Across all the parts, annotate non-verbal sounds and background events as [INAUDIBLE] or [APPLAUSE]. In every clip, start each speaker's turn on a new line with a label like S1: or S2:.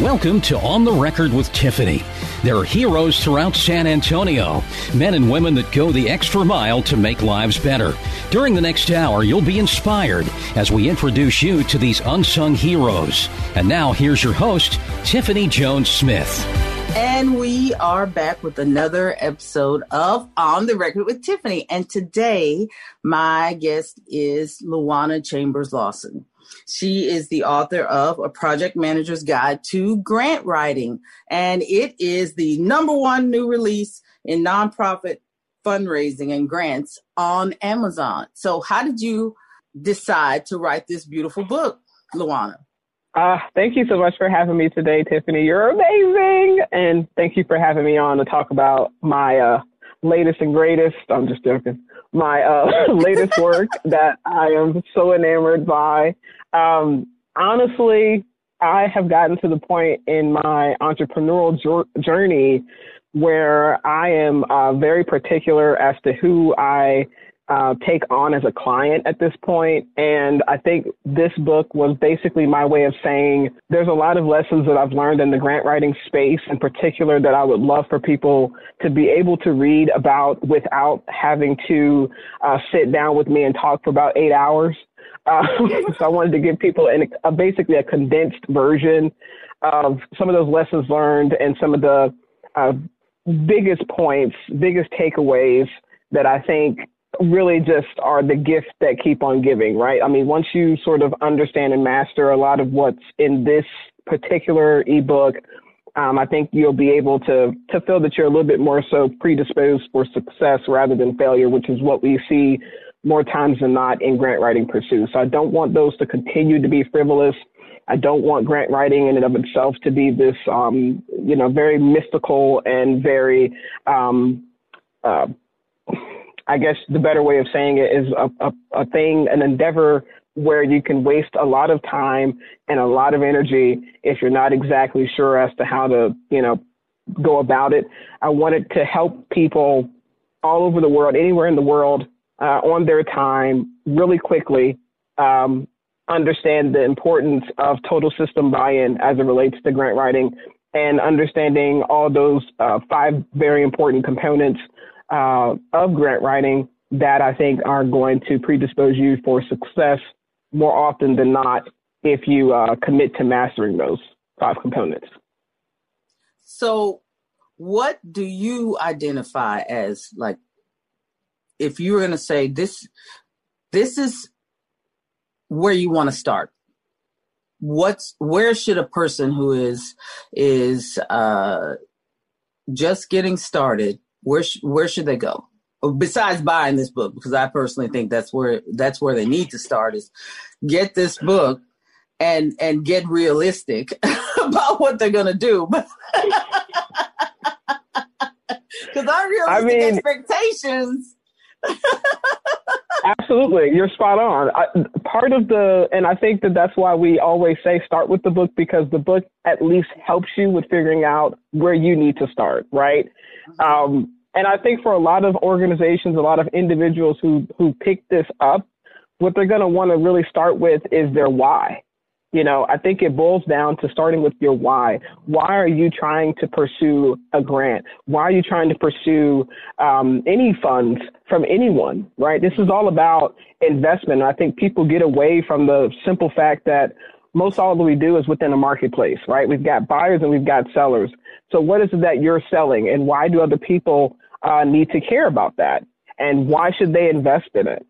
S1: Welcome to On the Record with Tiffany. There are heroes throughout San Antonio, men and women that go the extra mile to make lives better. During the next hour, you'll be inspired as we introduce you to these unsung heroes. And now, here's your host, Tiffany Jones Smith.
S2: And we are back with another episode of On the Record with Tiffany. And today, my guest is Luana Chambers Lawson. She is the author of A Project Manager's Guide to Grant Writing, and it is the number one new release in nonprofit fundraising and grants on Amazon. So, how did you decide to write this beautiful book, Luana?
S3: Uh, thank you so much for having me today, Tiffany. You're amazing. And thank you for having me on to talk about my uh, latest and greatest. I'm just joking. My uh, [LAUGHS] latest work that I am so enamored by. Um, honestly, I have gotten to the point in my entrepreneurial journey where I am uh, very particular as to who I uh, take on as a client at this point. And I think this book was basically my way of saying there's a lot of lessons that I've learned in the grant writing space in particular that I would love for people to be able to read about without having to uh, sit down with me and talk for about eight hours. Uh, [LAUGHS] so I wanted to give people an, a, basically a condensed version of some of those lessons learned and some of the uh, biggest points, biggest takeaways that I think really just are the gifts that keep on giving, right? I mean, once you sort of understand and master a lot of what's in this particular ebook, um, I think you'll be able to to feel that you're a little bit more so predisposed for success rather than failure, which is what we see more times than not in grant writing pursuits. So I don't want those to continue to be frivolous. I don't want grant writing in and of itself to be this, um, you know, very mystical and very um, uh, I guess the better way of saying it is a, a, a thing, an endeavor where you can waste a lot of time and a lot of energy if you're not exactly sure as to how to, you know, go about it. I wanted to help people all over the world, anywhere in the world, uh, on their time, really quickly, um, understand the importance of total system buy-in as it relates to grant writing and understanding all those uh, five very important components uh, of grant writing that I think are going to predispose you for success more often than not if you uh, commit to mastering those five components.
S2: So, what do you identify as like if you were going to say this this is where you want to start what's where should a person who is is uh just getting started where sh- where should they go? Besides buying this book, because I personally think that's where that's where they need to start is get this book and and get realistic [LAUGHS] about what they're gonna do. [LAUGHS] [LAUGHS] Because our realistic I mean, expectations.
S3: Absolutely, you're spot on. I, part of the, and I think that that's why we always say start with the book because the book at least helps you with figuring out where you need to start, right? Um, and I think for a lot of organizations, a lot of individuals who who pick this up, what they're going to want to really start with is their why. You know, I think it boils down to starting with your why. Why are you trying to pursue a grant? Why are you trying to pursue um, any funds from anyone, right? This is all about investment. I think people get away from the simple fact that most all that we do is within a marketplace, right? We've got buyers and we've got sellers. So what is it that you're selling and why do other people uh, need to care about that? And why should they invest in it?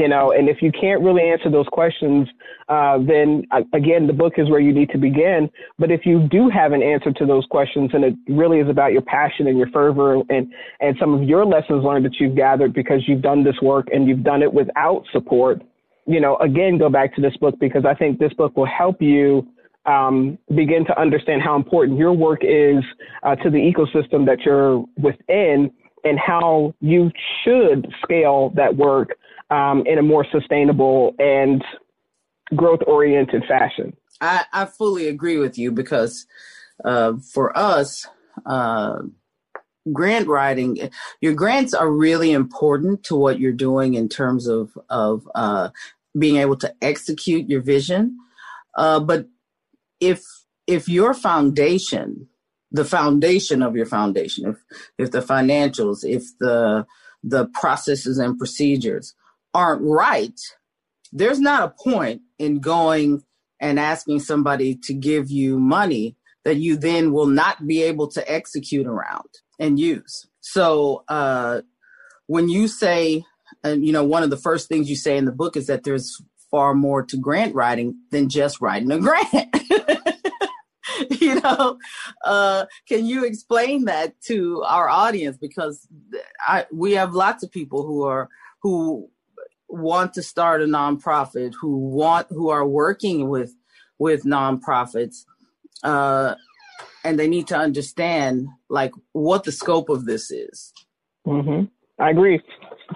S3: You know, and if you can't really answer those questions, uh, then uh, again, the book is where you need to begin. But if you do have an answer to those questions, and it really is about your passion and your fervor and and some of your lessons learned that you've gathered because you've done this work and you've done it without support, you know, again, go back to this book because I think this book will help you um, begin to understand how important your work is uh, to the ecosystem that you're within and how you should scale that work um, in a more sustainable and growth oriented fashion.
S2: I, I, fully agree with you because uh, for us, uh, grant writing, your grants are really important to what you're doing in terms of of uh, being able to execute your vision. Uh, but if if your foundation, the foundation of your foundation, if if the financials, if the the processes and procedures aren't right, there's not a point in going and asking somebody to give you money that you then will not be able to execute around and use. So uh, when you say, and you know, one of the first things you say in the book is that there's far more to grant writing than just writing a grant. [LAUGHS] you know, uh, can you explain that to our audience? Because I, we have lots of people who are who want to start a nonprofit, who want who are working with with nonprofits, uh, and they need to understand like what the scope of this is.
S3: Mm-hmm. I agree.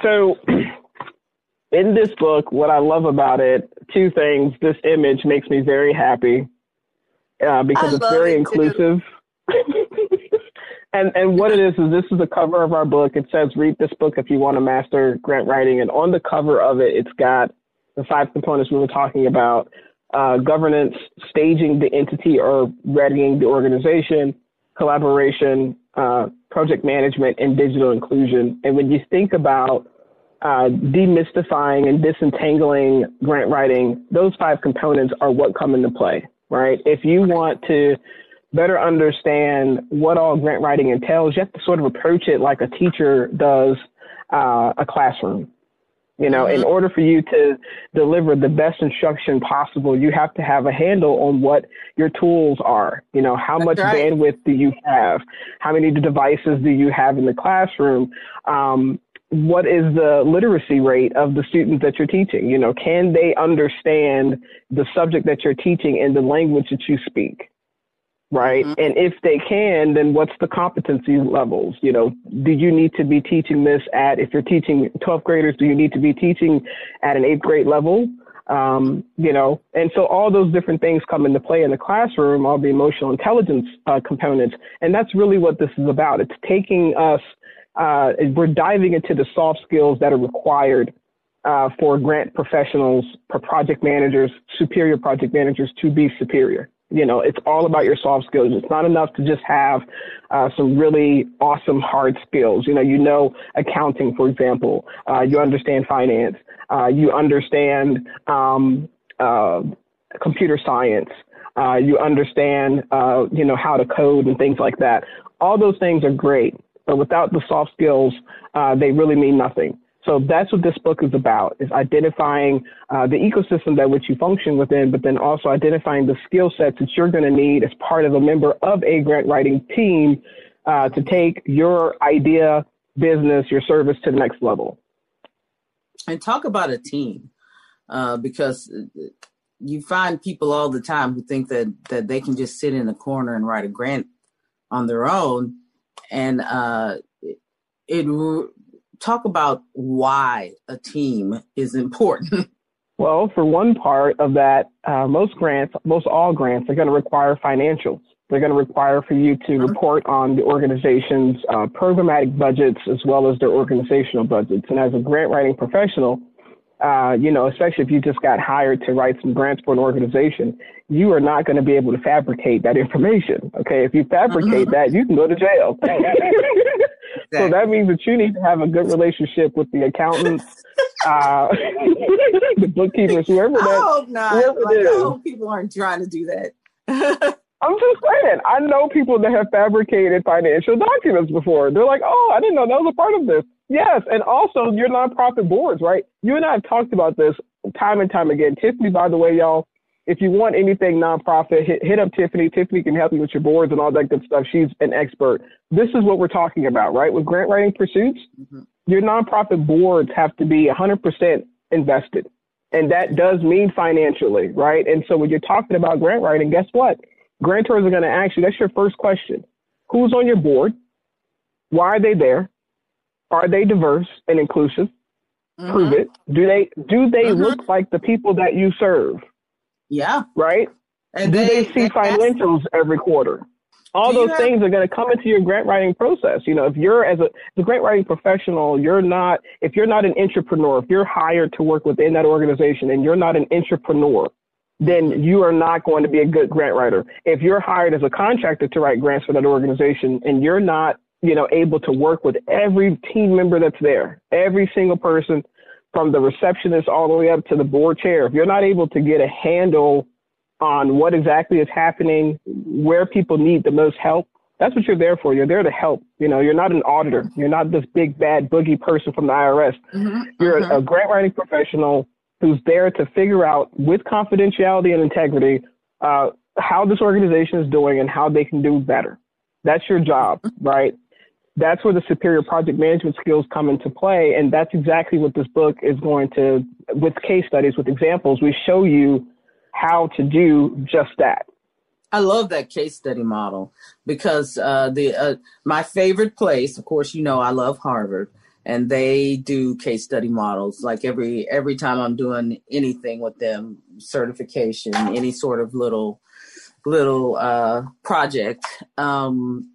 S3: So, [CLEARS THROAT] in this book, what I love about it, two things. This image makes me very happy uh, because I it's very inclusive. [LAUGHS] and and what it is is this is the cover of our book. It says, "Read this book if you want to master grant writing." And on the cover of it, it's got the five components we were talking about: uh, governance, staging the entity or readying the organization, collaboration, uh, project management, and digital inclusion. And when you think about uh, demystifying and disentangling grant writing, those five components are what come into play, right? If you want to better understand what all grant writing entails, you have to sort of approach it like a teacher does uh, a classroom. You know, mm-hmm. in order for you to deliver the best instruction possible, you have to have a handle on what your tools are. You know, how That's much right. bandwidth do you have? How many devices do you have in the classroom? Um, what is the literacy rate of the students that you're teaching? You know, can they understand the subject that you're teaching in the language that you speak? Right? Mm-hmm. And if they can, then what's the competency levels? You know, do you need to be teaching this at, if you're teaching 12th graders, do you need to be teaching at an eighth grade level? Um, you know, and so all those different things come into play in the classroom, all the emotional intelligence uh, components. And that's really what this is about. It's taking us, uh, we're diving into the soft skills that are required uh, for grant professionals, for project managers, superior project managers to be superior. You know, it's all about your soft skills. It's not enough to just have uh, some really awesome hard skills. You know, you know accounting, for example. Uh, you understand finance. Uh, you understand um, uh, computer science. Uh, you understand, uh, you know, how to code and things like that. All those things are great, but without the soft skills, they really mean nothing. So that's what this book is about, is identifying uh, the ecosystem that which you function within, but then also identifying the skill sets that you're going to need as part of a member of a grant writing team uh, to take your idea, business, your service to the next level.
S2: And talk about a team, uh, because you find people all the time who think that, that they can just sit in a corner and write a grant on their own. And uh, it talk about why a team is important. [LAUGHS]
S3: Well, for one part of that, uh, most grants, most all grants, are going to require financials. They're going to require for you to uh-huh. report on the organization's uh, programmatic budgets as well as their organizational budgets. And as a grant writing professional, uh, you know, especially if you just got hired to write some grants for an organization, you are not going to be able to fabricate that information. Okay, if you fabricate uh-huh. that, you can go to jail. [LAUGHS] Exactly. So that means that you need to have a good relationship with the accountants, [LAUGHS] uh, [LAUGHS] the bookkeepers, whoever that. I
S2: hope not. Like, I hope people aren't trying to do that.
S3: I'm just saying. I know people that have fabricated financial documents before. They're like, "Oh, I didn't know that was a part of this." Yes, and also your nonprofit boards, right? You and I have talked about this time and time again. Tiffany, by the way, y'all, if you want anything nonprofit, hit, hit up Tiffany. Tiffany can help you with your boards and all that good stuff. She's an expert. This is what we're talking about, right? With grant writing pursuits, mm-hmm. your nonprofit boards have to be 100% invested. And that does mean financially, right? And so when you're talking about grant writing, guess what? Grantors are going to ask you, that's your first question. Who's on your board? Why are they there? Are they diverse and inclusive? Mm-hmm. Prove it. Do they do they mm-hmm. look like the people that you serve?
S2: Yeah.
S3: Right? And do they, they see financials every quarter? All those have, things are going to come into your grant writing process. You know, if you're as a, the grant writing professional, you're not, if you're not an entrepreneur, if you're hired to work within that organization and you're not an entrepreneur, then you are not going to be a good grant writer. If you're hired as a contractor to write grants for that organization and you're not, you know, able to work with every team member that's there, every single person from the receptionist all the way up to the board chair, if you're not able to get a handle on what exactly is happening, where people need the most help, that's what you're there for. You're there to help. You know, you're not an auditor. You're not this big bad boogie person from the IRS. Mm-hmm. You're mm-hmm. A, a grant writing professional who's there to figure out with confidentiality and integrity uh, how this organization is doing and how they can do better. That's your job, right? That's where the superior project management skills come into play. And that's exactly what this book is going to, with case studies, with examples, we show you how to do just that.
S2: I love that case study model because uh, the uh, my favorite place, of course, you know, I love Harvard and they do case study models like every every time i'm doing anything with them certification any sort of little little uh project um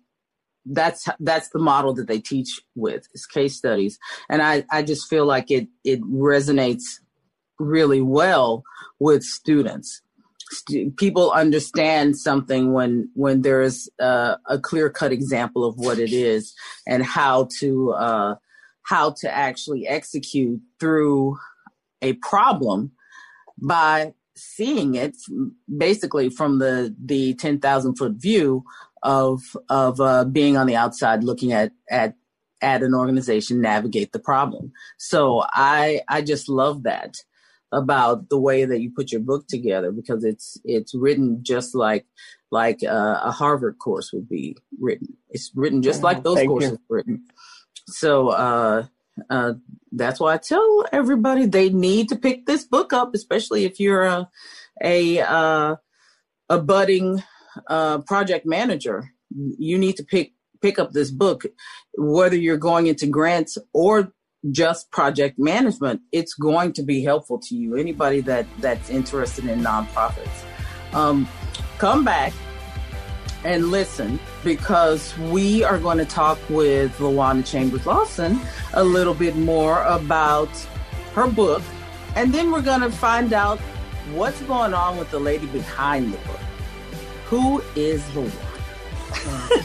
S2: that's that's the model that they teach with is case studies. And i i just feel like it it resonates really well with students. St- people understand something when when there's uh, a clear cut example of what it is and how to uh, how to actually execute through a problem by seeing it basically from the the 10,000 foot view of of uh, being on the outside looking at at at an organization navigate the problem. So i i just love that about the way that you put your book together because it's it's written just like like uh, a harvard course would be written. It's written just like those courses written. So uh, uh, that's why I tell everybody they need to pick this book up, especially if you're a a uh, a budding uh, project manager. You need to pick pick up this book, whether you're going into grants or just project management. It's going to be helpful to you. Anybody that that's interested in nonprofits, um, come back and listen because we are going to talk with Lawana Chambers Lawson a little bit more about her book. And then we're going to find out what's going on with the lady behind the book. Who is the One?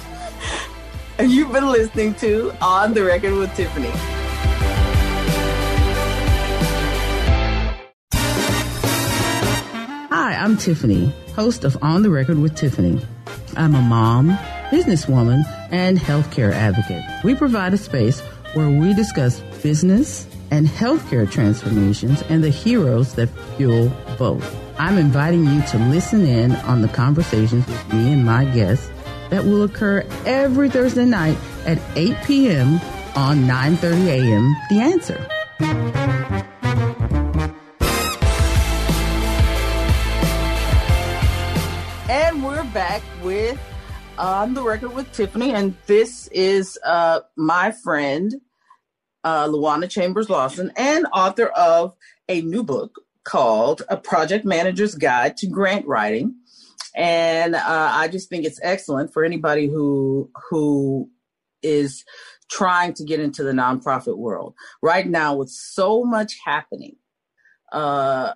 S2: [LAUGHS] and you've been listening to On the Record with Tiffany.
S4: Hi, I'm Tiffany, host of On the Record with Tiffany. I'm a mom, businesswoman, and healthcare advocate. We provide a space where we discuss business and healthcare transformations and the heroes that fuel both. I'm inviting you to listen in on the conversations with me and my guests that will occur every Thursday night at 8 p.m. on 9:30 a.m. The Answer.
S2: And we're back with On the Record with Tiffany, and this is uh, my friend, uh, Lawana Chambers Lawson, and author of a new book called A Project Manager's Guide to Grant Writing. And uh, I just think it's excellent for anybody who who is trying to get into the nonprofit world right now with so much happening. Uh,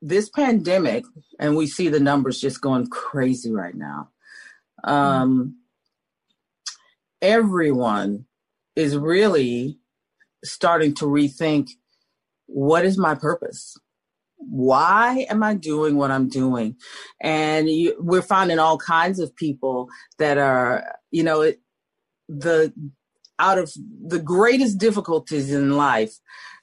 S2: this pandemic, and we see the numbers just going crazy right now. Um, everyone is really starting to rethink what is my purpose? Why am I doing what I'm doing? And you, we're finding all kinds of people that are, you know, it, the out of the greatest difficulties in life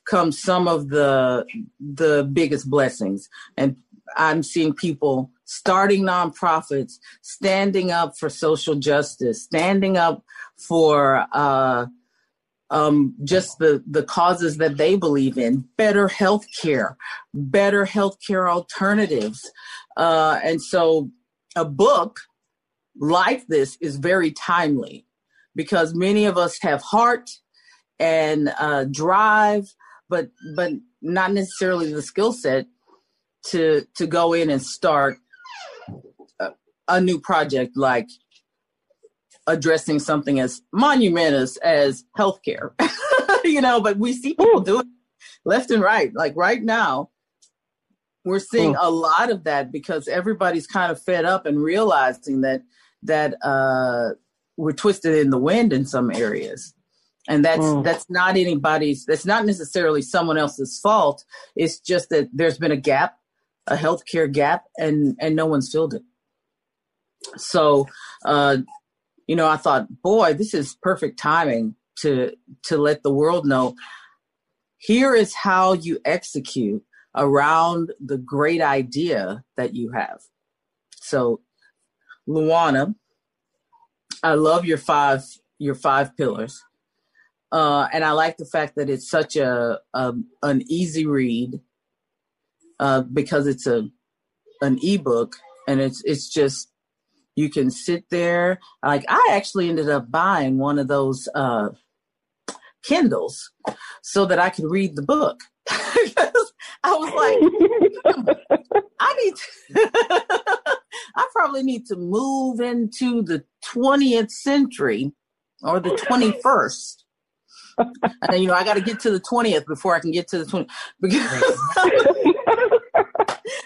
S2: come some of the the biggest blessings and i'm seeing people starting nonprofits standing up for social justice standing up for uh, um, just the, the causes that they believe in, better health care, better health care alternatives. Uh, and so a book like this is very timely because many of us have heart and uh, drive but but not necessarily the skill set to to go in and start a, a new project like addressing something as monumentous as healthcare. [LAUGHS] You know but we see people do it left and right. Like right now we're seeing a lot of that because everybody's kind of fed up and realizing that that uh, we're twisted in the wind in some areas. And that's mm. that's not anybody's that's not necessarily someone else's fault. It's just that there's been a gap a healthcare gap and and no one's filled it. So uh you know i thought boy this is perfect timing to to let the world know. Here is how you execute around the great idea that you have. So luana i love your five your five pillars. Uh, and I like the fact that it's such a, a an easy read uh, because it's a an ebook and it's it's just you can sit there. Like I actually ended up buying one of those uh, Kindles so that I could read the book. [LAUGHS] I was like, [LAUGHS] I need. To [LAUGHS] I probably need to move into the 20th century or the 21st and you know, I got to get to the twentieth before I can get to the twenty. Because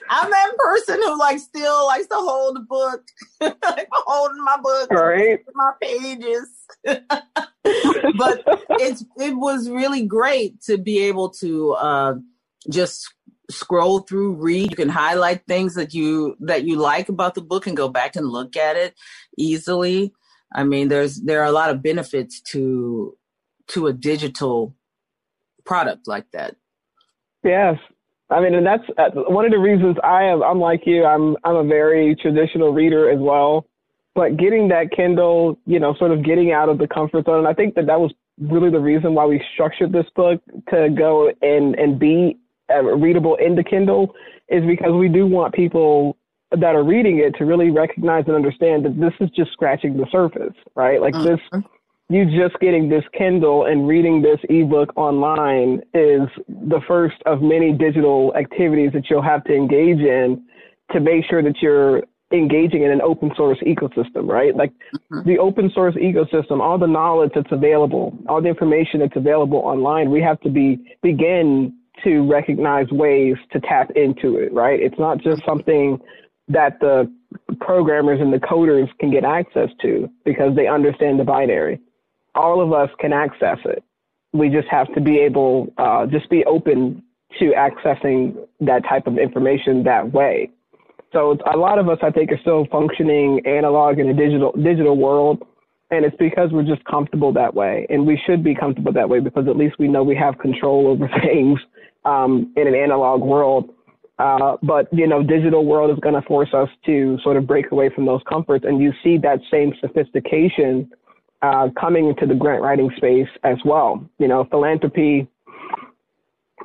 S2: I'm that person who like still likes to hold the book, [LAUGHS] like holding my book,
S3: right? [LAUGHS]
S2: My pages. [LAUGHS] but it's it was really great to be able to uh, just scroll through, read. You can highlight things that you that you like about the book and go back and look at it easily. I mean, there's there are a lot of benefits to to a digital product like that.
S3: Yes. I mean, and that's uh, one of the reasons I am, I'm like you, I'm, I'm a very traditional reader as well, but getting that Kindle, you know, sort of getting out of the comfort zone. And I think that that was really the reason why we structured this book to go and, and be uh, readable in the Kindle is because we do want people that are reading it to really recognize and understand that this is just scratching the surface, right? Like mm-hmm. this you just getting this Kindle and reading this ebook online is the first of many digital activities that you'll have to engage in to make sure that you're engaging in an open source ecosystem, right? Like mm-hmm. the open source ecosystem, all the knowledge that's available, all the information that's available online, we have to be begin to recognize ways to tap into it, right? It's not just something that the programmers and the coders can get access to because they understand the binary all of us can access it. We just have to be able, uh, just be open to accessing that type of information that way. So a lot of us, I think, are still functioning analog in a digital digital world, and it's because we're just comfortable that way, and we should be comfortable that way because at least we know we have control over [LAUGHS] things um, in an analog world. Uh, but you know, digital world is going to force us to sort of break away from those comforts, and you see that same sophistication uh, coming into the grant writing space as well. You know, philanthropy,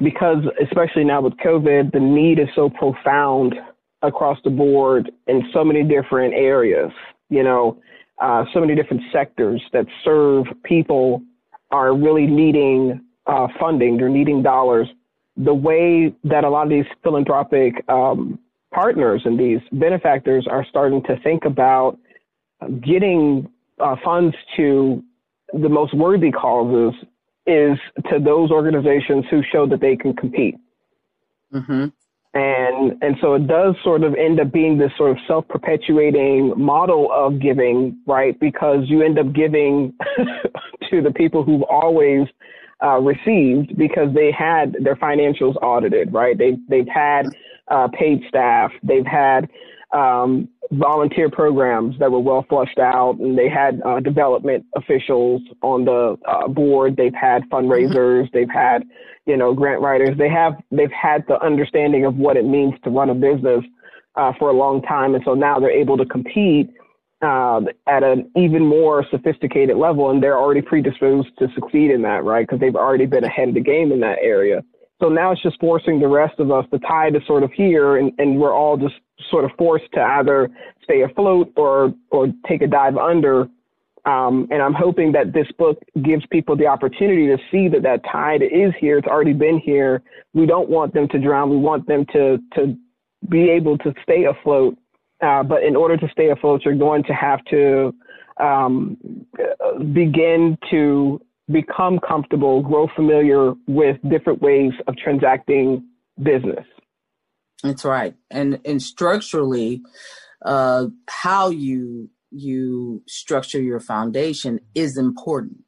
S3: because especially now with COVID, the need is so profound across the board in so many different areas. You know, uh, so many different sectors that serve people are really needing uh, funding. They're needing dollars. The way that a lot of these philanthropic um, partners and these benefactors are starting to think about getting uh, funds to the most worthy causes is to those organizations who show that they can compete. Mm-hmm. And and so it does sort of end up being this sort of self-perpetuating model of giving, right? Because you end up giving [LAUGHS] to the people who've always uh, received because they had their financials audited, right? They they've had uh, paid staff, they've had um, volunteer programs that were well flushed out, and they had uh, development officials on the uh, board. They've had fundraisers. Mm-hmm. They've had, you know, grant writers. They have they've had the understanding of what it means to run a business uh, for a long time, and so now they're able to compete uh, at an even more sophisticated level, and they're already predisposed to succeed in that, right? Because they've already been ahead of the game in that area. So now it's just forcing the rest of us, the tide is sort of here, and, and we're all just sort of forced to either stay afloat or or take a dive under. Um, and I'm hoping that this book gives people the opportunity to see that that tide is here. It's already been here. We don't want them to drown. We want them to to be able to stay afloat. Uh, but in order to stay afloat, you're going to have to um, begin to become comfortable, grow familiar with different ways of transacting business.
S2: That's right. And and structurally, uh, how you you structure your foundation is important.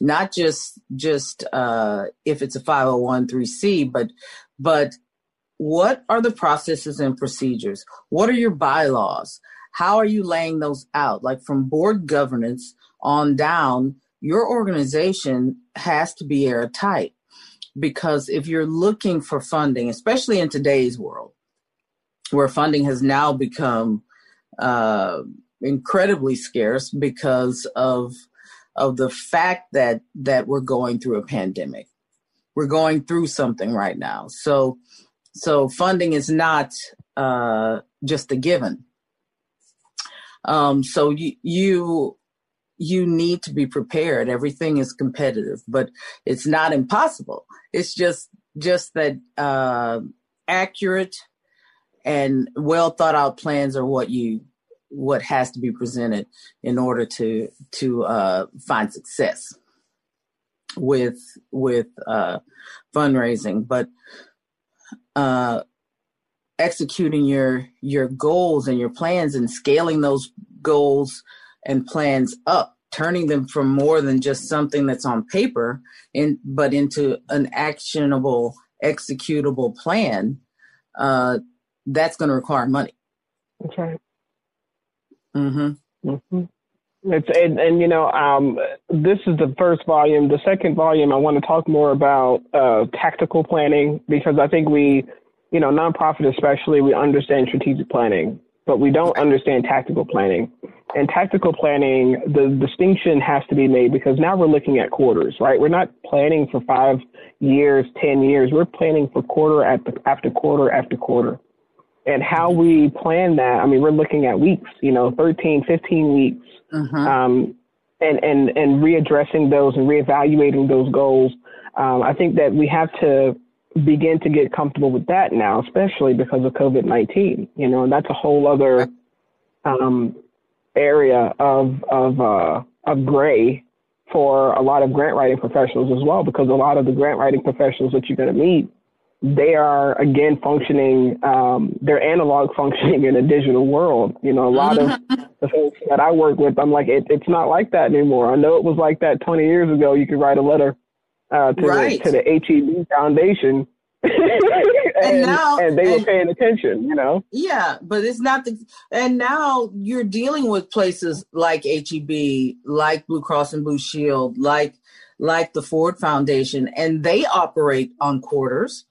S2: Not just just uh, if it's a 501c, but but what are the processes and procedures? What are your bylaws? How are you laying those out? Like from board governance on down, your organization has to be airtight because if you're looking for funding, especially in today's world, where funding has now become uh, incredibly scarce because of of the fact that that we're going through a pandemic. We're going through something right now, so so funding is not uh, just a given. Um, so you you you need to be prepared. Everything is competitive, but it's not impossible. It's just just that uh, accurate and well thought out plans are what you what has to be presented in order to to uh, find success with with uh, fundraising. But uh, executing your your goals and your plans and scaling those goals and plans up turning them from more than just something that's on paper in but into an actionable executable plan uh, that's going to require money
S3: that's right
S2: mm-hmm.
S3: mm-hmm. It's and, and you know um, this is the first volume. The second volume, I want to talk more about uh, tactical planning because I think we, you know, nonprofit especially, we understand strategic planning, but we don't understand tactical planning. And tactical planning, the distinction has to be made because now we're looking at quarters, right? We're not planning for five years, ten years. We're planning for quarter after after quarter after quarter and how we plan that. I mean, we're looking at weeks, you know, 13, 15 weeks, uh-huh. um, and, and, and readdressing those and reevaluating those goals. Um, I think that we have to begin to get comfortable with that now, especially because of COVID 19, you know, and that's a whole other, um, area of, of, uh, of gray for a lot of grant writing professionals as well, because a lot of the grant writing professionals that you're going to meet they are again functioning um, they're analog functioning in a digital world. You know a lot of [LAUGHS] the folks that i work with i'm like it, it's not like that anymore. I know it was like that 20 years ago. You could write a letter uh, to, right. the, to the heb foundation [LAUGHS] and, and, now and they and, were paying attention you know
S2: yeah but it's not the and now you're dealing with places like heb like blue cross and blue shield like like the ford foundation and they operate on quarters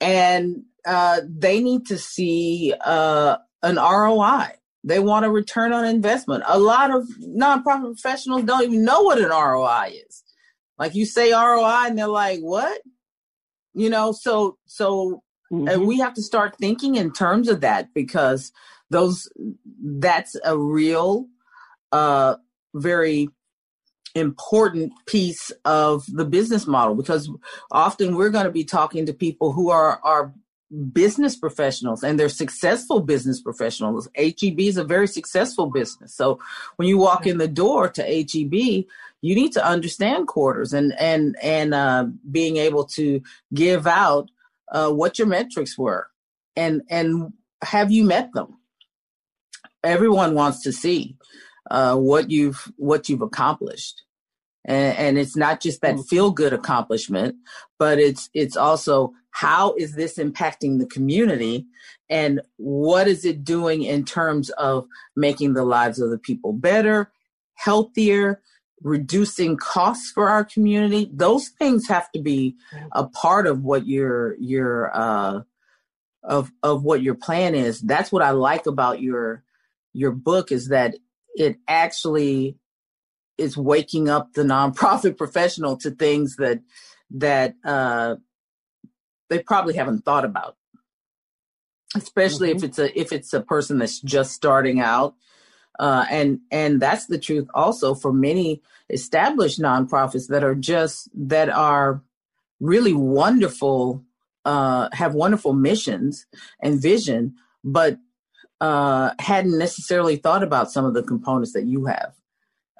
S2: and uh, they need to see uh, an ROI. They want a return on investment. A lot of nonprofit professionals don't even know what an ROI is. Like you say ROI, and they're like, "What?" You know. So so mm-hmm. we have to start thinking in terms of that because those that's a real, uh, very important piece of the business model because often we're going to be talking to people who are are business professionals and they're successful business professionals. HEB is a very successful business. So when you walk in the door to HEB, you need to understand quarters and and and uh, being able to give out uh, what your metrics were and and have you met them. Everyone wants to see uh, what you've what you've accomplished and, and it's not just that mm. feel good accomplishment but it's it's also how is this impacting the community and what is it doing in terms of making the lives of the people better healthier reducing costs for our community. Those things have to be a part of what your your uh of of what your plan is. That's what i like about your your book is that it actually is waking up the nonprofit [LAUGHS] professional to things that that uh, they probably haven't thought about. Especially mm-hmm. if it's a if it's a person that's just starting out uh, and and that's the truth also for many established nonprofits that are just that are really wonderful uh, have wonderful missions and vision but uh, hadn't necessarily thought about some of the components that you have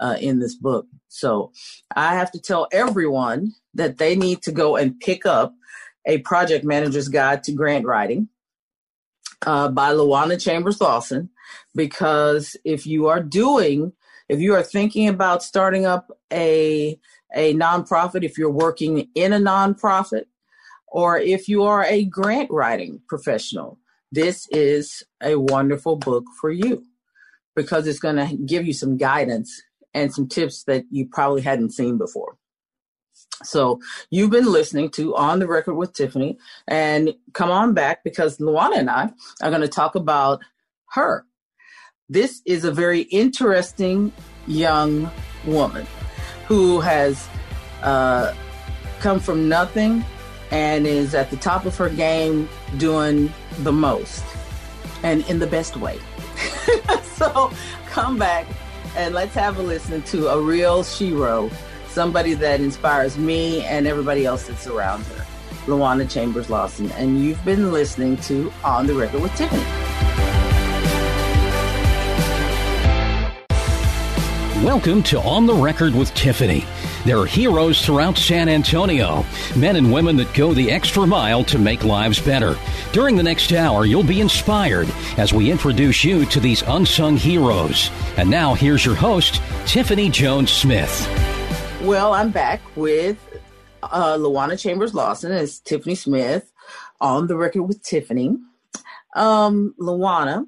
S2: uh, in this book. So I have to tell everyone that they need to go and pick up a project manager's guide to grant writing. uh, by Lawana Chambers Lawson. Because if you are doing, if you are thinking about starting up a a nonprofit, if you're working in a nonprofit, or if you are a grant writing professional, this is a wonderful book for you because it's going to give you some guidance and some tips that you probably hadn't seen before. So you've been listening to On the Record with Tiffany, and come on back because Luana and I are going to talk about her. This is a very interesting young woman who has uh, come from nothing and is at the top of her game doing the most and in the best way. [LAUGHS] so come back and let's have a listen to a real shero, somebody that inspires me and everybody else that's around her, Luana Chambers Lawson. And you've been listening to On the Record with Tiffany.
S1: Welcome to On the Record with Tiffany. There are heroes throughout San Antonio, men and women that go the extra mile to make lives better. During the next hour, you'll be inspired as we introduce you to these unsung heroes. And now, here's your host, Tiffany Jones Smith.
S2: Well, I'm back with uh, Lawana Chambers Lawson as Tiffany Smith on the record with Tiffany. Um, Lawana,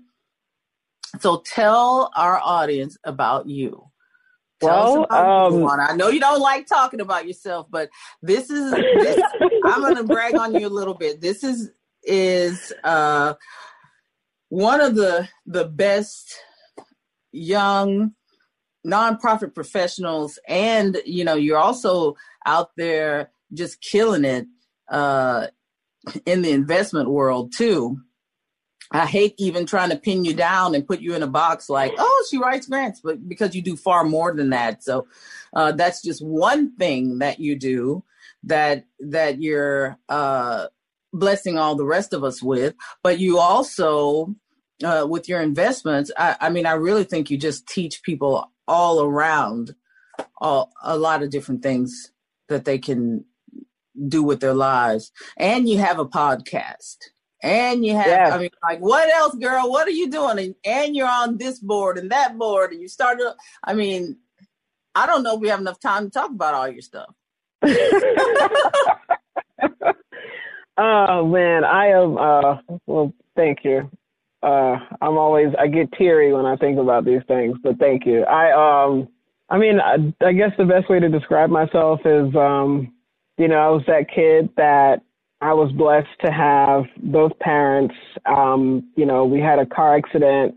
S2: so tell our audience about you.
S3: Well,
S2: um, I know you don't like talking about yourself, but this is this, I'm going to brag on you a little bit. This is is uh, one of the the best young nonprofit professionals, and you know you're also out there just killing it uh, in the investment world too. I hate even trying to pin you down and put you in a box like, oh, she writes grants, but because you do far more than that. So uh, that's just one thing that you do that that you're uh, blessing all the rest of us with. But you also, uh, with your investments, I, I, mean, I really think you just teach people all around all, a lot of different things that they can do with their lives. And you have a podcast and you have yes. i mean like what else girl? What are you doing? And, and you're on this board and that board and you started i mean i don't know if we have enough time to talk about all your stuff. [LAUGHS]
S3: Oh man i am uh well thank you. Uh i'm always i get teary when i think about these things but thank you. I um i mean i, I guess the best way to describe myself is um you know i was that kid that I was blessed to have both parents. Um, you know, we had a car accident,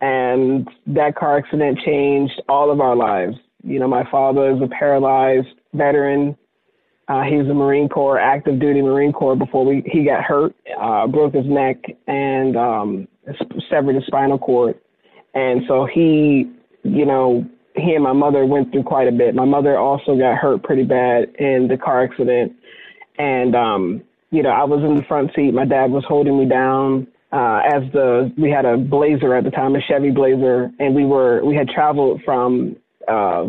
S3: and that car accident changed all of our lives. You know, my father is a paralyzed veteran. Uh, he was a Marine Corps, active duty Marine Corps before we, he got hurt, uh, broke his neck, and um, severed his spinal cord. And so he, you know, he and my mother went through quite a bit. My mother also got hurt pretty bad in the car accident. And um, you know, I was in the front seat. My dad was holding me down. Uh, as the we had a Blazer at the time, a Chevy Blazer, and we were we had traveled from uh,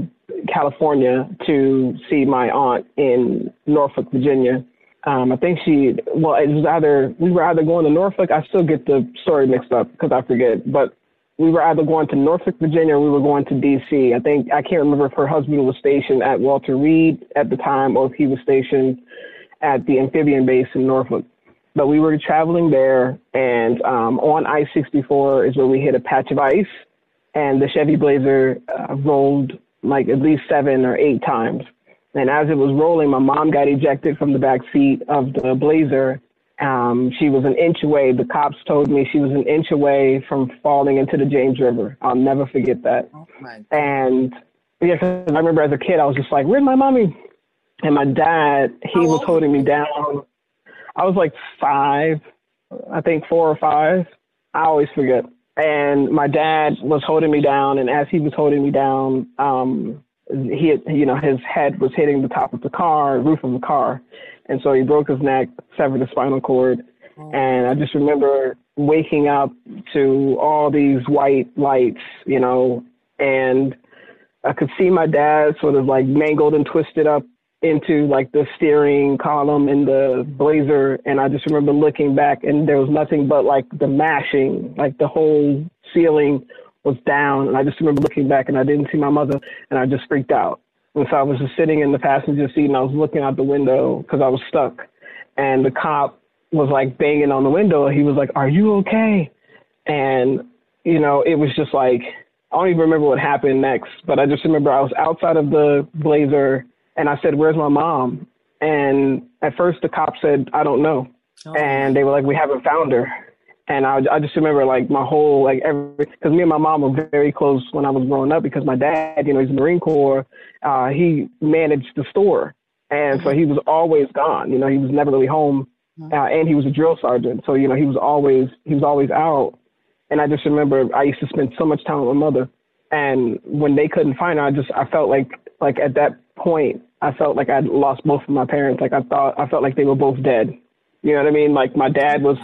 S3: California to see my aunt in Norfolk, Virginia. Um, I think she well, it was either we were either going to Norfolk. I still get the story mixed up because I forget, but we were either going to Norfolk, Virginia, or we were going to D.C. I think I can't remember if her husband was stationed at Walter Reed at the time or if he was stationed at the amphibian base in Norfolk. But we were traveling there, and um, on I 64 is where we hit a patch of ice, and the Chevy Blazer uh, rolled like at least seven or eight times. And as it was rolling, my mom got ejected from the back seat of the Blazer. Um, she was an inch away. The cops told me she was an inch away from falling into the James River. I'll never forget that. Oh and yeah, I remember as a kid, I was just like, "Where's my mommy?" And my dad he was holding me down. I was like five, I think four or five. I always forget. And my dad was holding me down, and as he was holding me down, um, he had, you know his head was hitting the top of the car, roof of the car, and so he broke his neck, severed the spinal cord. Oh. And I just remember waking up to all these white lights, you know, and I could see my dad sort of like mangled and twisted up into like the steering column in the blazer and I just remember looking back and there was nothing but like the mashing, like the whole ceiling was down and I just remember looking back and I didn't see my mother and I just freaked out. And so I was just sitting in the passenger seat and I was looking out the window because I was stuck and the cop was like banging on the window. He was like, "Are you okay?" And you know, it was just like I don't even remember what happened next, but I just remember I was outside of the blazer and I said, "Where's my mom?" And at first, the cop said, "I don't know," oh. and they were like, "We haven't found her." And I, I just remember like my whole like every because me and my mom were very close when I was growing up because my dad, you know, he's Marine Corps. Uh, he managed the store, and so he was always gone. You know, he was never really home, mm-hmm. uh, and he was a drill sergeant. So you know, he was always he was always out. And I just remember I used to spend so much time with my mother, and when they couldn't find her, I just I felt like like at that point I felt like I'd lost both of my parents. Like I thought, I felt like they were both dead. You know what I mean? Like my dad was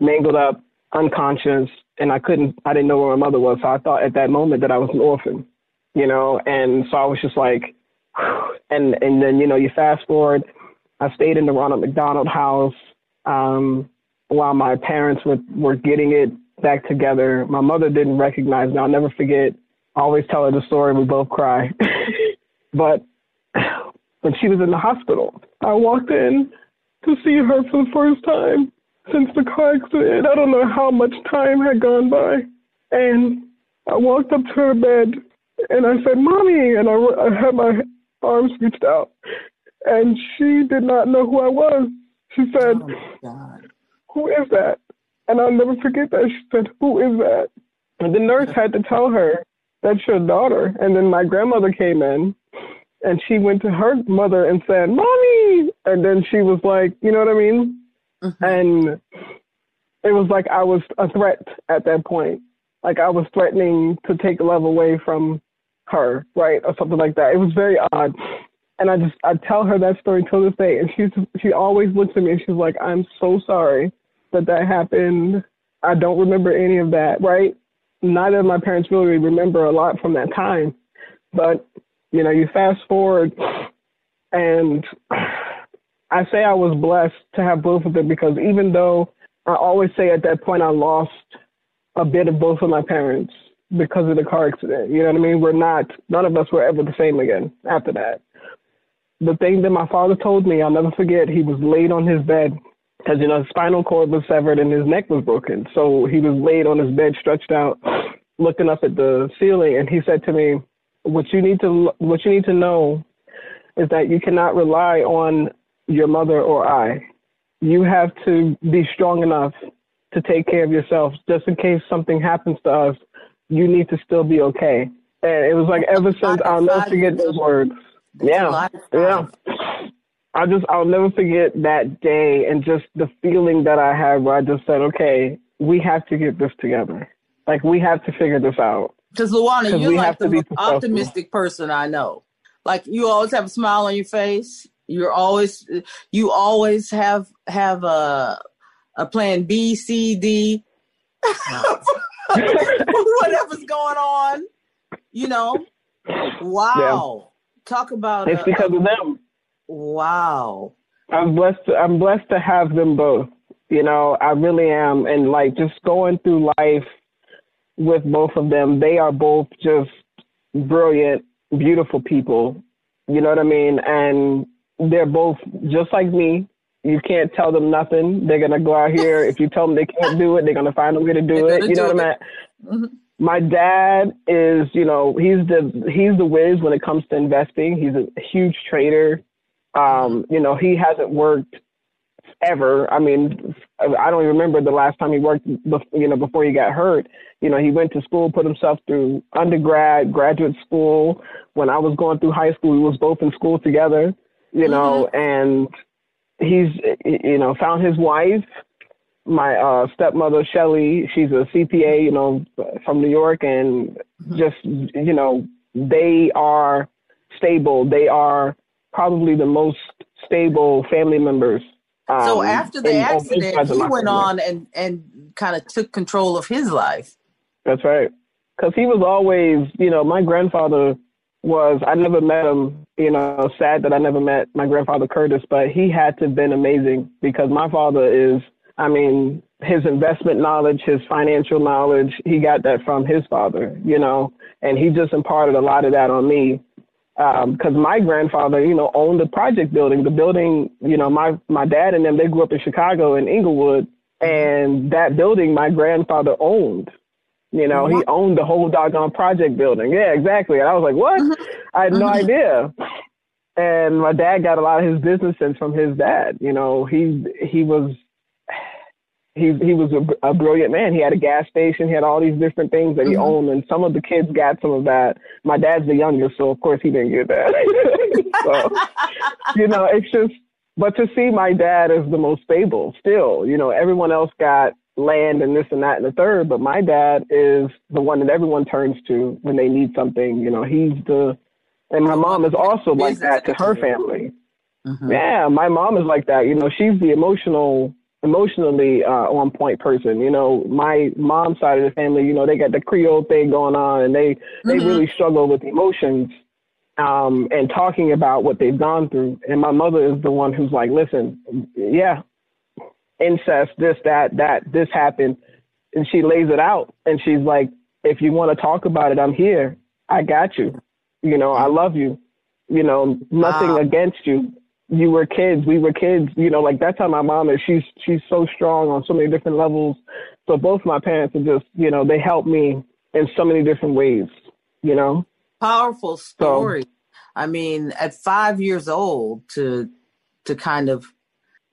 S3: mangled up, unconscious, and I couldn't, I didn't know where my mother was. So I thought at that moment that I was an orphan, you know? And so I was just like, [SIGHS] and, and then, you know, you fast forward, I stayed in the Ronald McDonald house, um, while my parents were, were getting it back together. My mother didn't recognize me. I'll never forget. I always tell her the story. We both cry. [LAUGHS] but when she was in the hospital. I walked in to see her for the first time since the car accident. I don't know how much time had gone by. And I walked up to her bed and I said, Mommy. And I, I had my arms reached out. And she did not know who I was. She said, oh Who is that? And I'll never forget that. She said, Who is that? And the nurse had to tell her, That's your daughter. And then my grandmother came in and she went to her mother and said, "Mommy," and then she was like, you know what I mean? Mm-hmm. And it was like I was a threat at that point. Like I was threatening to take love away from her, right, or something like that. It was very odd. And I just I tell her that story till this day, and she's she always looks at me and she's like, "I'm so sorry that that happened. I don't remember any of that, right? Neither of my parents really remember a lot from that time, but you know, you fast forward and I say I was blessed to have both of them because even though I always say at that point I lost a bit of both of my parents because of the car accident. You know what I mean? We're not, none of us were ever the same again after that. The thing that my father told me, I'll never forget, he was laid on his bed because, you know, his spinal cord was severed and his neck was broken. So he was laid on his bed, stretched out, looking up at the ceiling. And he said to me, what you need to what you need to know is that you cannot rely on your mother or I. You have to be strong enough to take care of yourself just in case something happens to us. You need to still be okay. And it was like ever since I'll never forget those words. Yeah. Yeah. I just I'll never forget that day and just the feeling that I had where I just said, Okay, we have to get this together. Like we have to figure this out.
S2: Because Lawana, you're like the most optimistic person I know. Like you always have a smile on your face. You're always you always have have a a plan B, C, D, [LAUGHS] whatever's going on. You know. Wow. Yeah. Talk about
S3: it's uh, because of them.
S2: Wow.
S3: I'm blessed. To, I'm blessed to have them both. You know, I really am, and like just going through life with both of them. They are both just brilliant, beautiful people. You know what I mean? And they're both just like me. You can't tell them nothing. They're gonna go out here. If you tell them they can't do it, they're gonna find a way to do it. You know what I mean? Mm-hmm. My dad is, you know, he's the he's the whiz when it comes to investing. He's a huge trader. Um, you know, he hasn't worked ever. I mean, I don't even remember the last time he worked, you know, before he got hurt. You know, he went to school, put himself through undergrad, graduate school. When I was going through high school, we was both in school together, you know, mm-hmm. and he's, you know, found his wife. My uh, stepmother, Shelly, she's a CPA, you know, from New York, and mm-hmm. just, you know, they are stable. They are probably the most stable family members
S2: um, so after the accident, he went on and and kind of took control of his life.
S3: That's right, because he was always, you know, my grandfather was. I never met him you know, sad that I never met my grandfather Curtis, but he had to have been amazing because my father is, I mean, his investment knowledge, his financial knowledge, he got that from his father, you know, and he just imparted a lot of that on me. Because um, my grandfather, you know, owned the project building. The building, you know, my my dad and them, they grew up in Chicago in Englewood, and that building my grandfather owned. You know, what? he owned the whole doggone project building. Yeah, exactly. And I was like, what? Mm-hmm. I had no mm-hmm. idea. And my dad got a lot of his business sense from his dad. You know, he he was he he was a, a brilliant man. He had a gas station. He had all these different things that he mm-hmm. owned, and some of the kids got some of that. My dad's the youngest, so of course he didn't get that. [LAUGHS] so, you know, it's just. But to see my dad as the most stable, still, you know, everyone else got land and this and that and the third, but my dad is the one that everyone turns to when they need something. You know, he's the, and my mom is also like that to her family. Mm-hmm. Yeah, my mom is like that. You know, she's the emotional emotionally uh, on point person. You know, my mom's side of the family, you know, they got the Creole thing going on, and they mm-hmm. they really struggle with emotions um, and talking about what they've gone through. And my mother is the one who's like, listen, yeah, incest, this, that, that, this happened, and she lays it out, and she's like, if you want to talk about it, I'm here. I got you. You know, I love you. You know, nothing wow. against you you were kids, we were kids, you know, like that's how my mom is. She's she's so strong on so many different levels. So both my parents are just, you know, they help me in so many different ways, you know.
S2: Powerful story. So, I mean, at five years old to to kind of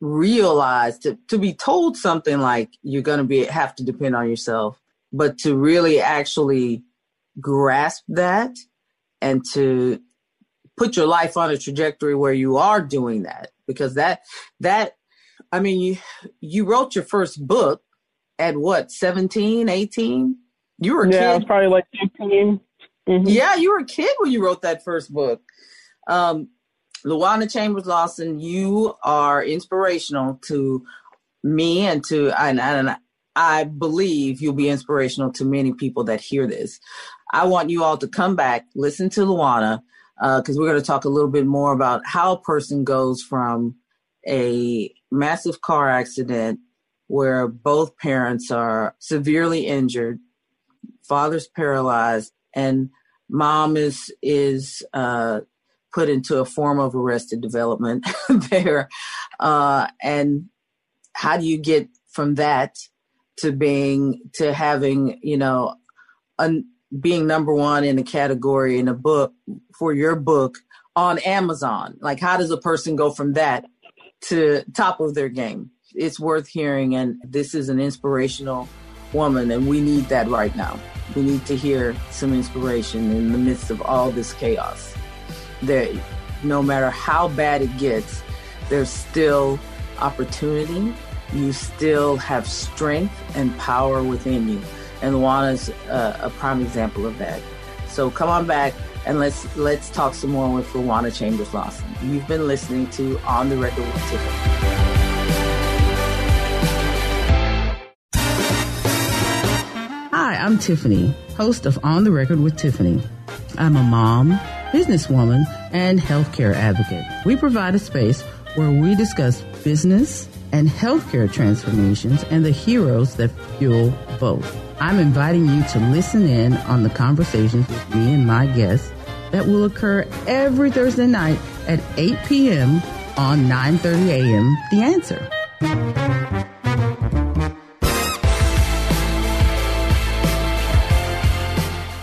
S2: realize to to be told something like you're gonna be have to depend on yourself, but to really actually grasp that and to put your life on a trajectory where you are doing that because that that i mean you you wrote your first book at what 17 18 you were a
S3: yeah,
S2: kid.
S3: Probably like 18
S2: mm-hmm. yeah you were a kid when you wrote that first book um Lawana Chambers Lawson, you are inspirational to me and to and, and I believe you'll be inspirational to many people that hear this. I want you all to come back, listen to Lawana, because uh, we're going to talk a little bit more about how a person goes from a massive car accident where both parents are severely injured, father's paralyzed, and mom is is uh, put into a form of arrested development [LAUGHS] there, uh, and how do you get from that to being to having you know an being number one in a category in a book for your book on Amazon? Like, how does a person go from that to top of their game? It's worth hearing, and this is an inspirational woman, and we need that right now. We need to hear some inspiration in the midst of all this chaos. That no matter how bad it gets, there's still opportunity. You still have strength and power within you and Lawana's uh, a prime example of that. So come on back and let's let's talk some more with Lawana Chambers Lawson. You've been listening to On the Record with Tiffany.
S4: Hi, I'm Tiffany, host of On the Record with Tiffany. I'm a mom, businesswoman, and healthcare advocate. We provide a space where we discuss business and healthcare transformations and the heroes that fuel both. I'm inviting you to listen in on the conversations with me and my guests that will occur every Thursday night at 8 p.m. on 9:30 a.m. The Answer.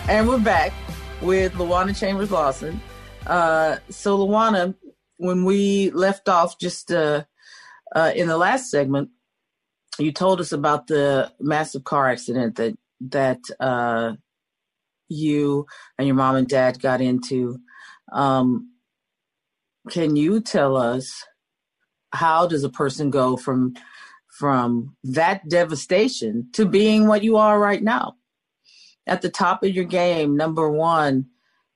S2: And we're back with Lawana Chambers Lawson. Uh, so, Lawana, when we left off just uh, uh, in the last segment, you told us about the massive car accident that that uh, you and your mom and dad got into. Um, can you tell us how does a person go from from that devastation to being what you are right now? At the top of your game, number one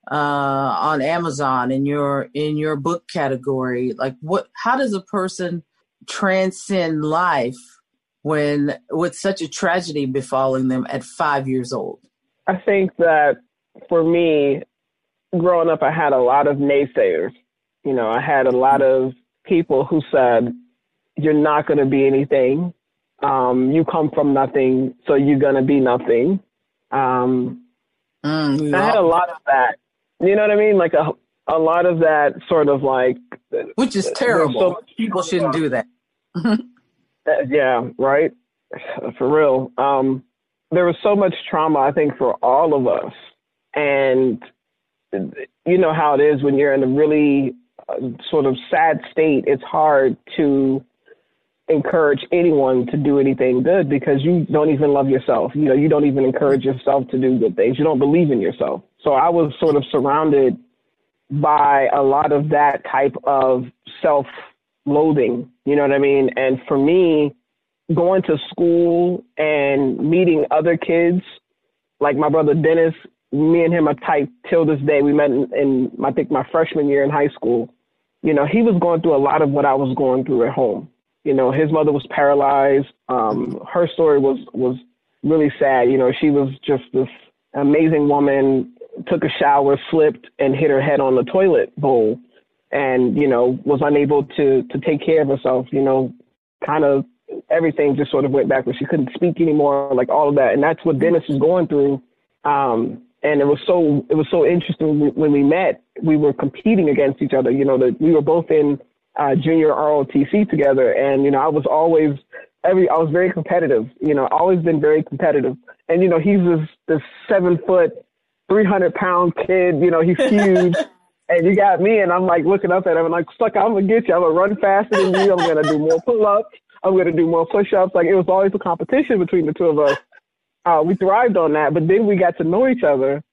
S2: uh, on Amazon in your in your book category. Like what? How does a person transcend life when with such a tragedy befalling them at five years old?
S3: I think that for me, growing up, I had a lot of naysayers. You know, I had a lot of people who said, "You're not going to be anything. Um, you come from nothing, so you're going to be nothing." Um, mm, I had a lot of that. You know what I mean? Like a a lot of that sort of like,
S2: which is terrible. So people shouldn't do that. [LAUGHS]
S3: Uh, yeah, right. For real. Um, there was so much trauma, I think, for all of us, and you know how it is when you're in a really uh, sort of sad state. It's hard to encourage anyone to do anything good because you don't even love yourself. You know, you don't even encourage yourself to do good things. You don't believe in yourself. So I was sort of surrounded by a lot of that type of self loathing. You know what I mean? And for me, going to school and meeting other kids, like my brother Dennis, me and him are tight till this day. We met in, in I think my freshman year in high school. You know, he was going through a lot of what I was going through at home. You know, his mother was paralyzed. Um, her story was was really sad. You know, she was just this amazing woman. Took a shower, slipped, and hit her head on the toilet bowl, and you know was unable to to take care of herself. You know, kind of everything just sort of went backwards. She couldn't speak anymore, like all of that, and that's what Dennis was going through. Um, and it was so it was so interesting when we met. We were competing against each other. You know, that we were both in uh, junior ROTC together, and you know, I was always every I was very competitive. You know, always been very competitive. And you know, he's this this seven foot, three hundred pound kid. You know, he's [LAUGHS] huge. And you got me, and I'm like looking up at him, and like, "Stuck, I'm gonna get you. I'm gonna run faster than you. I'm gonna do more pull ups. I'm gonna do more push ups." Like it was always a competition between the two of us. Uh, we thrived on that, but then we got to know each other,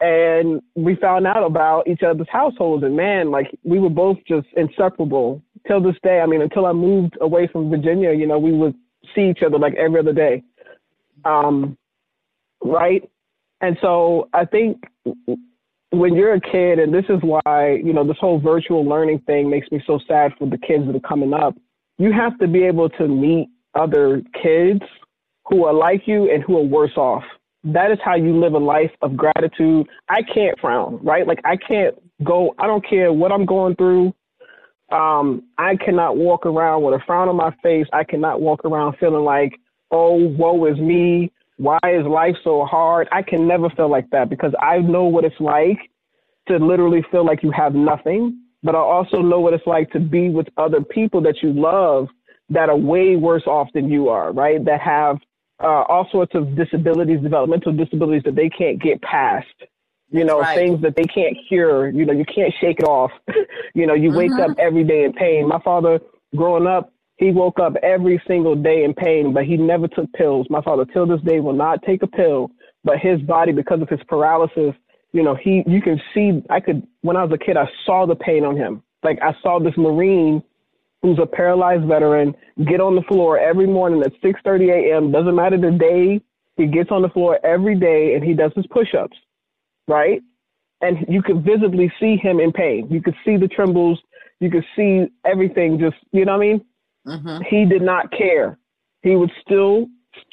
S3: and we found out about each other's households. And man, like we were both just inseparable till this day. I mean, until I moved away from Virginia, you know, we would see each other like every other day. Um, right? And so I think when you're a kid, and this is why, you know, this whole virtual learning thing makes me so sad for the kids that are coming up. You have to be able to meet other kids who are like you and who are worse off. That is how you live a life of gratitude. I can't frown, right? Like I can't go, I don't care what I'm going through. Um, I cannot walk around with a frown on my face. I cannot walk around feeling like, oh, woe is me. Why is life so hard? I can never feel like that because I know what it's like to literally feel like you have nothing. But I also know what it's like to be with other people that you love that are way worse off than you are, right? That have uh, all sorts of disabilities, developmental disabilities that they can't get past. You know, right. things that they can't cure. You know, you can't shake it off. [LAUGHS] you know, you mm-hmm. wake up every day in pain. My father, growing up, he woke up every single day in pain, but he never took pills. My father, till this day, will not take a pill. But his body, because of his paralysis, you know, he, you can see, I could, when I was a kid, I saw the pain on him. Like I saw this Marine who's a paralyzed veteran get on the floor every morning at 6:30 a.m. Doesn't matter the day. He gets on the floor every day and he does his push-ups, right? And you could visibly see him in pain. You could see the trembles. You could see everything. Just you know what I mean? Mm-hmm. He did not care. He would still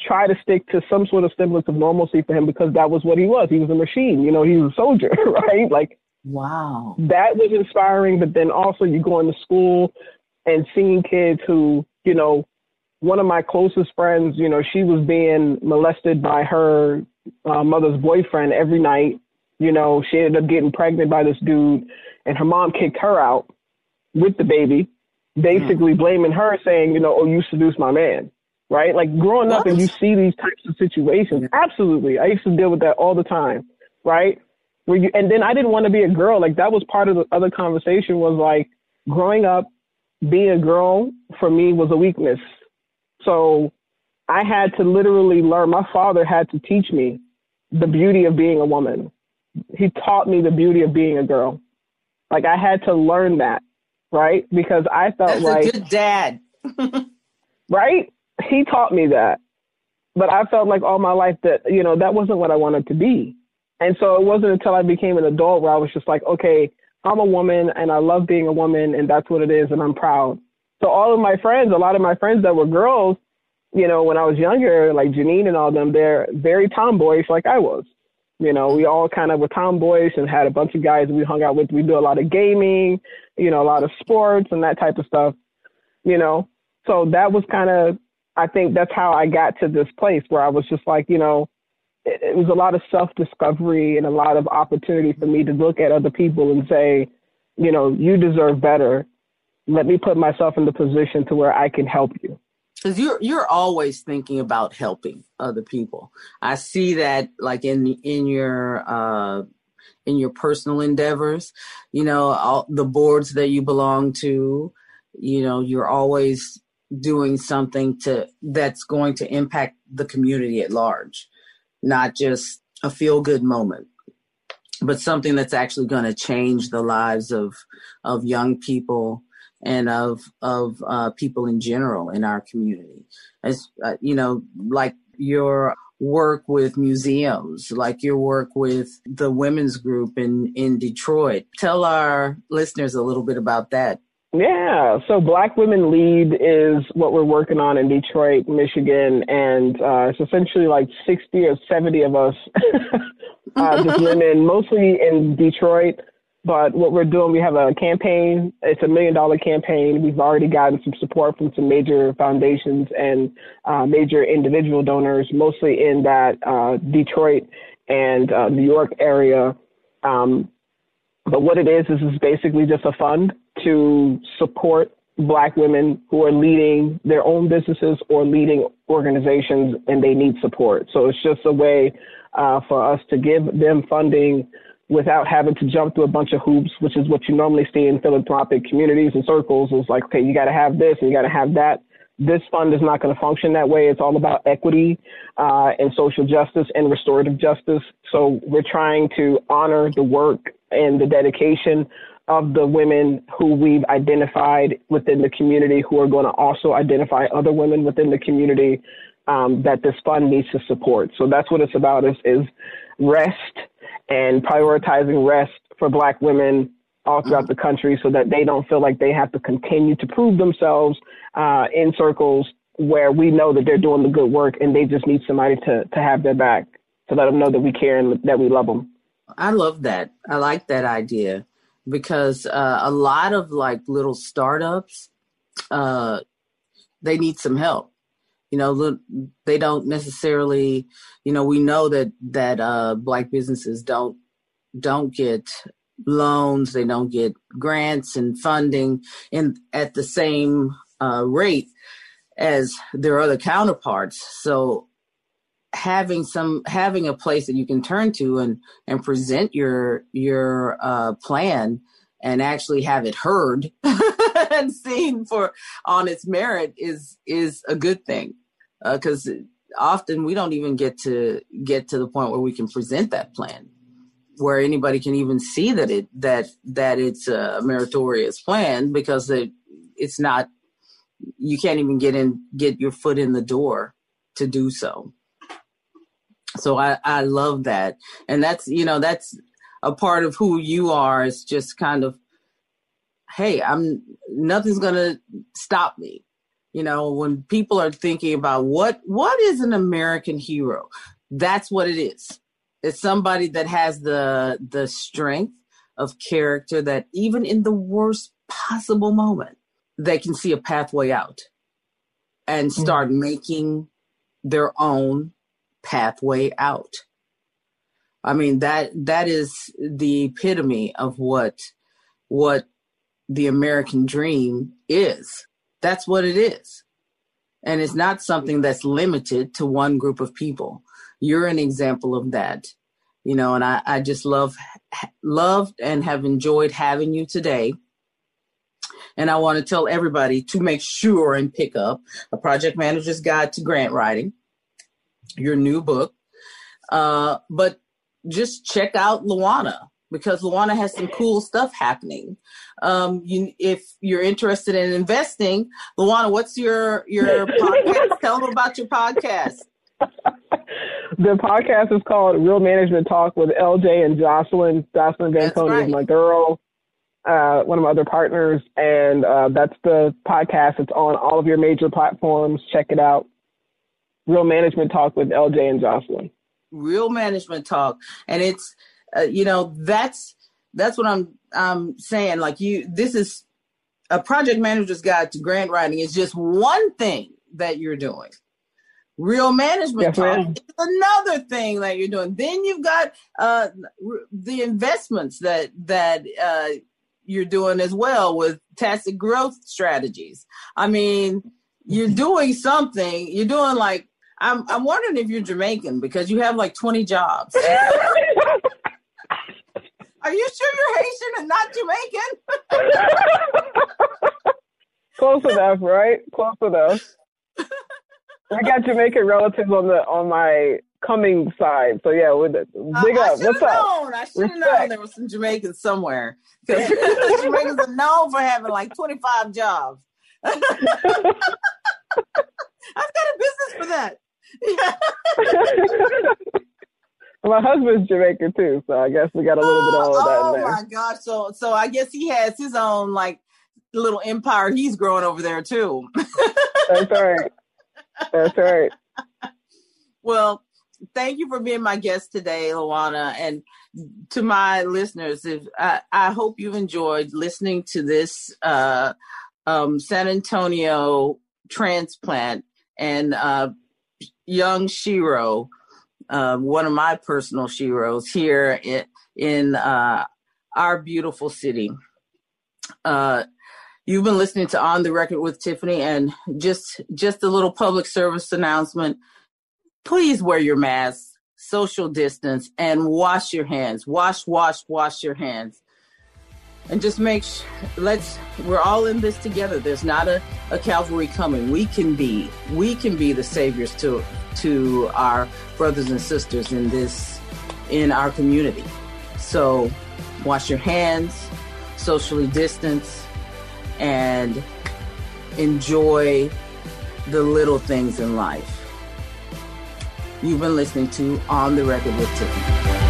S3: try to stick to some sort of semblance of normalcy for him because that was what he was. He was a machine. You know, he was a soldier, [LAUGHS] right? Like,
S2: wow,
S3: that was inspiring. But then also, you go into school and seeing kids who, you know, one of my closest friends, you know, she was being molested by her uh, mother's boyfriend every night. You know, she ended up getting pregnant by this dude, and her mom kicked her out with the baby basically hmm. blaming her, saying, you know, oh, you seduced my man, right? Like growing what? up and you see these types of situations. Absolutely. I used to deal with that all the time, right? Where you, and then I didn't want to be a girl. Like that was part of the other conversation was like growing up, being a girl for me was a weakness. So I had to literally learn. My father had to teach me the beauty of being a woman. He taught me the beauty of being a girl. Like I had to learn that right? Because I felt
S2: That's
S3: like
S2: a good dad. [LAUGHS]
S3: right? He taught me that. But I felt like all my life that, you know, that wasn't what I wanted to be. And so it wasn't until I became an adult where I was just like, okay, I'm a woman and I love being a woman and that's what it is and I'm proud. So all of my friends, a lot of my friends that were girls, you know, when I was younger, like Janine and all them, they're very tomboyish like I was. You know, we all kind of were tomboys and had a bunch of guys we hung out with. We do a lot of gaming, you know, a lot of sports and that type of stuff, you know. So that was kind of, I think that's how I got to this place where I was just like, you know, it, it was a lot of self discovery and a lot of opportunity for me to look at other people and say, you know, you deserve better. Let me put myself in the position to where I can help you
S2: because you're you're always thinking about helping other people. I see that like in in your uh, in your personal endeavors, you know, all the boards that you belong to, you know, you're always doing something to that's going to impact the community at large, not just a feel good moment, but something that's actually going to change the lives of of young people and of of uh, people in general in our community. As uh, you know, like your work with museums, like your work with the women's group in in Detroit. Tell our listeners a little bit about that.
S3: Yeah, so Black Women Lead is what we're working on in Detroit, Michigan, and uh, it's essentially like 60 or 70 of us, [LAUGHS] uh, just [LAUGHS] women, mostly in Detroit. But what we're doing, we have a campaign. It's a million dollar campaign. We've already gotten some support from some major foundations and uh, major individual donors, mostly in that uh, Detroit and uh, New York area. Um, but what it is is is basically just a fund to support Black women who are leading their own businesses or leading organizations, and they need support. So it's just a way uh, for us to give them funding without having to jump through a bunch of hoops, which is what you normally see in philanthropic communities and circles. Is like, okay, you got to have this and you got to have that. This fund is not going to function that way. It's all about equity uh, and social justice and restorative justice. So we're trying to honor the work and the dedication of the women who we've identified within the community who are going to also identify other women within the community um, that this fund needs to support. So that's what it's about is, is rest and prioritizing rest for Black women all throughout the country so that they don't feel like they have to continue to prove themselves uh, in circles where we know that they're doing the good work and they just need somebody to, to have their back to let them know that we care and that we love them.
S2: I love that. I like that idea because uh, a lot of like little startups, uh, they need some help you know they don't necessarily you know we know that that uh black businesses don't don't get loans they don't get grants and funding in at the same uh, rate as their other counterparts. So having some having a place that you can turn to and and present your your uh, plan and actually have it heard [LAUGHS] and seen for on its merit is is a good thing. Because uh, often we don't even get to get to the point where we can present that plan where anybody can even see that it that that it's a meritorious plan because it it's not you can't even get in get your foot in the door to do so. So i i love that. And that's you know that's a part of who you are is just kind of hey i'm nothing's gonna stop me you know when people are thinking about what what is an american hero that's what it is it's somebody that has the the strength of character that even in the worst possible moment they can see a pathway out and mm-hmm. start mm-hmm. making their own pathway out i mean that that is the epitome of what what the american dream is that's what it is. And it's not something that's limited to one group of people. You're an example of that. You know, and I, I just love loved and have enjoyed having you today. And I want to tell everybody to make sure and pick up a project manager's guide to grant writing, your new book. Uh, but just check out Lawana because Lawana has some cool stuff happening. Um, you, if you're interested in investing, Lawana, what's your your [LAUGHS] podcast? Tell them about your podcast.
S3: the podcast is called Real Management Talk with LJ and Jocelyn. Jocelyn Vantoni right. is my girl, uh, one of my other partners, and uh, that's the podcast. It's on all of your major platforms. Check it out. Real Management Talk with LJ and Jocelyn.
S2: Real management talk, and it's uh, you know that's that's what I'm I'm saying. Like you, this is a project manager's guide to grant writing is just one thing that you're doing. Real management yes, talk is another thing that you're doing. Then you've got uh, the investments that that uh, you're doing as well with tacit growth strategies. I mean, you're doing something. You're doing like I'm. I'm wondering if you're Jamaican because you have like 20 jobs. [LAUGHS] Are you sure you're Haitian and not Jamaican? [LAUGHS]
S3: Close enough, right? Close enough. I got Jamaican relatives on the on my coming side. So yeah, with it. big up. What's
S2: known. up? I should have known there was some Jamaicans somewhere because [LAUGHS] Jamaicans are known for having like 25 jobs. I've got a business for that.
S3: My husband's Jamaican too, so I guess we got a little oh, bit of all of that
S2: oh
S3: in there.
S2: Oh my gosh! So, so I guess he has his own like little empire he's growing over there too.
S3: That's right. That's right.
S2: Well, thank you for being my guest today, Lawana, and to my listeners. If I, I hope you've enjoyed listening to this uh, um, San Antonio transplant and uh, young shero, uh, one of my personal sheroes here in, in uh, our beautiful city. Uh, You've been listening to On the Record with Tiffany and just just a little public service announcement. Please wear your mask, social distance, and wash your hands. Wash, wash, wash your hands. And just make sure, let's, we're all in this together. There's not a, a Calvary coming. We can be, we can be the saviors to, to our brothers and sisters in this, in our community. So wash your hands, socially distance, and enjoy the little things in life. You've been listening to On the Record with Tiffany.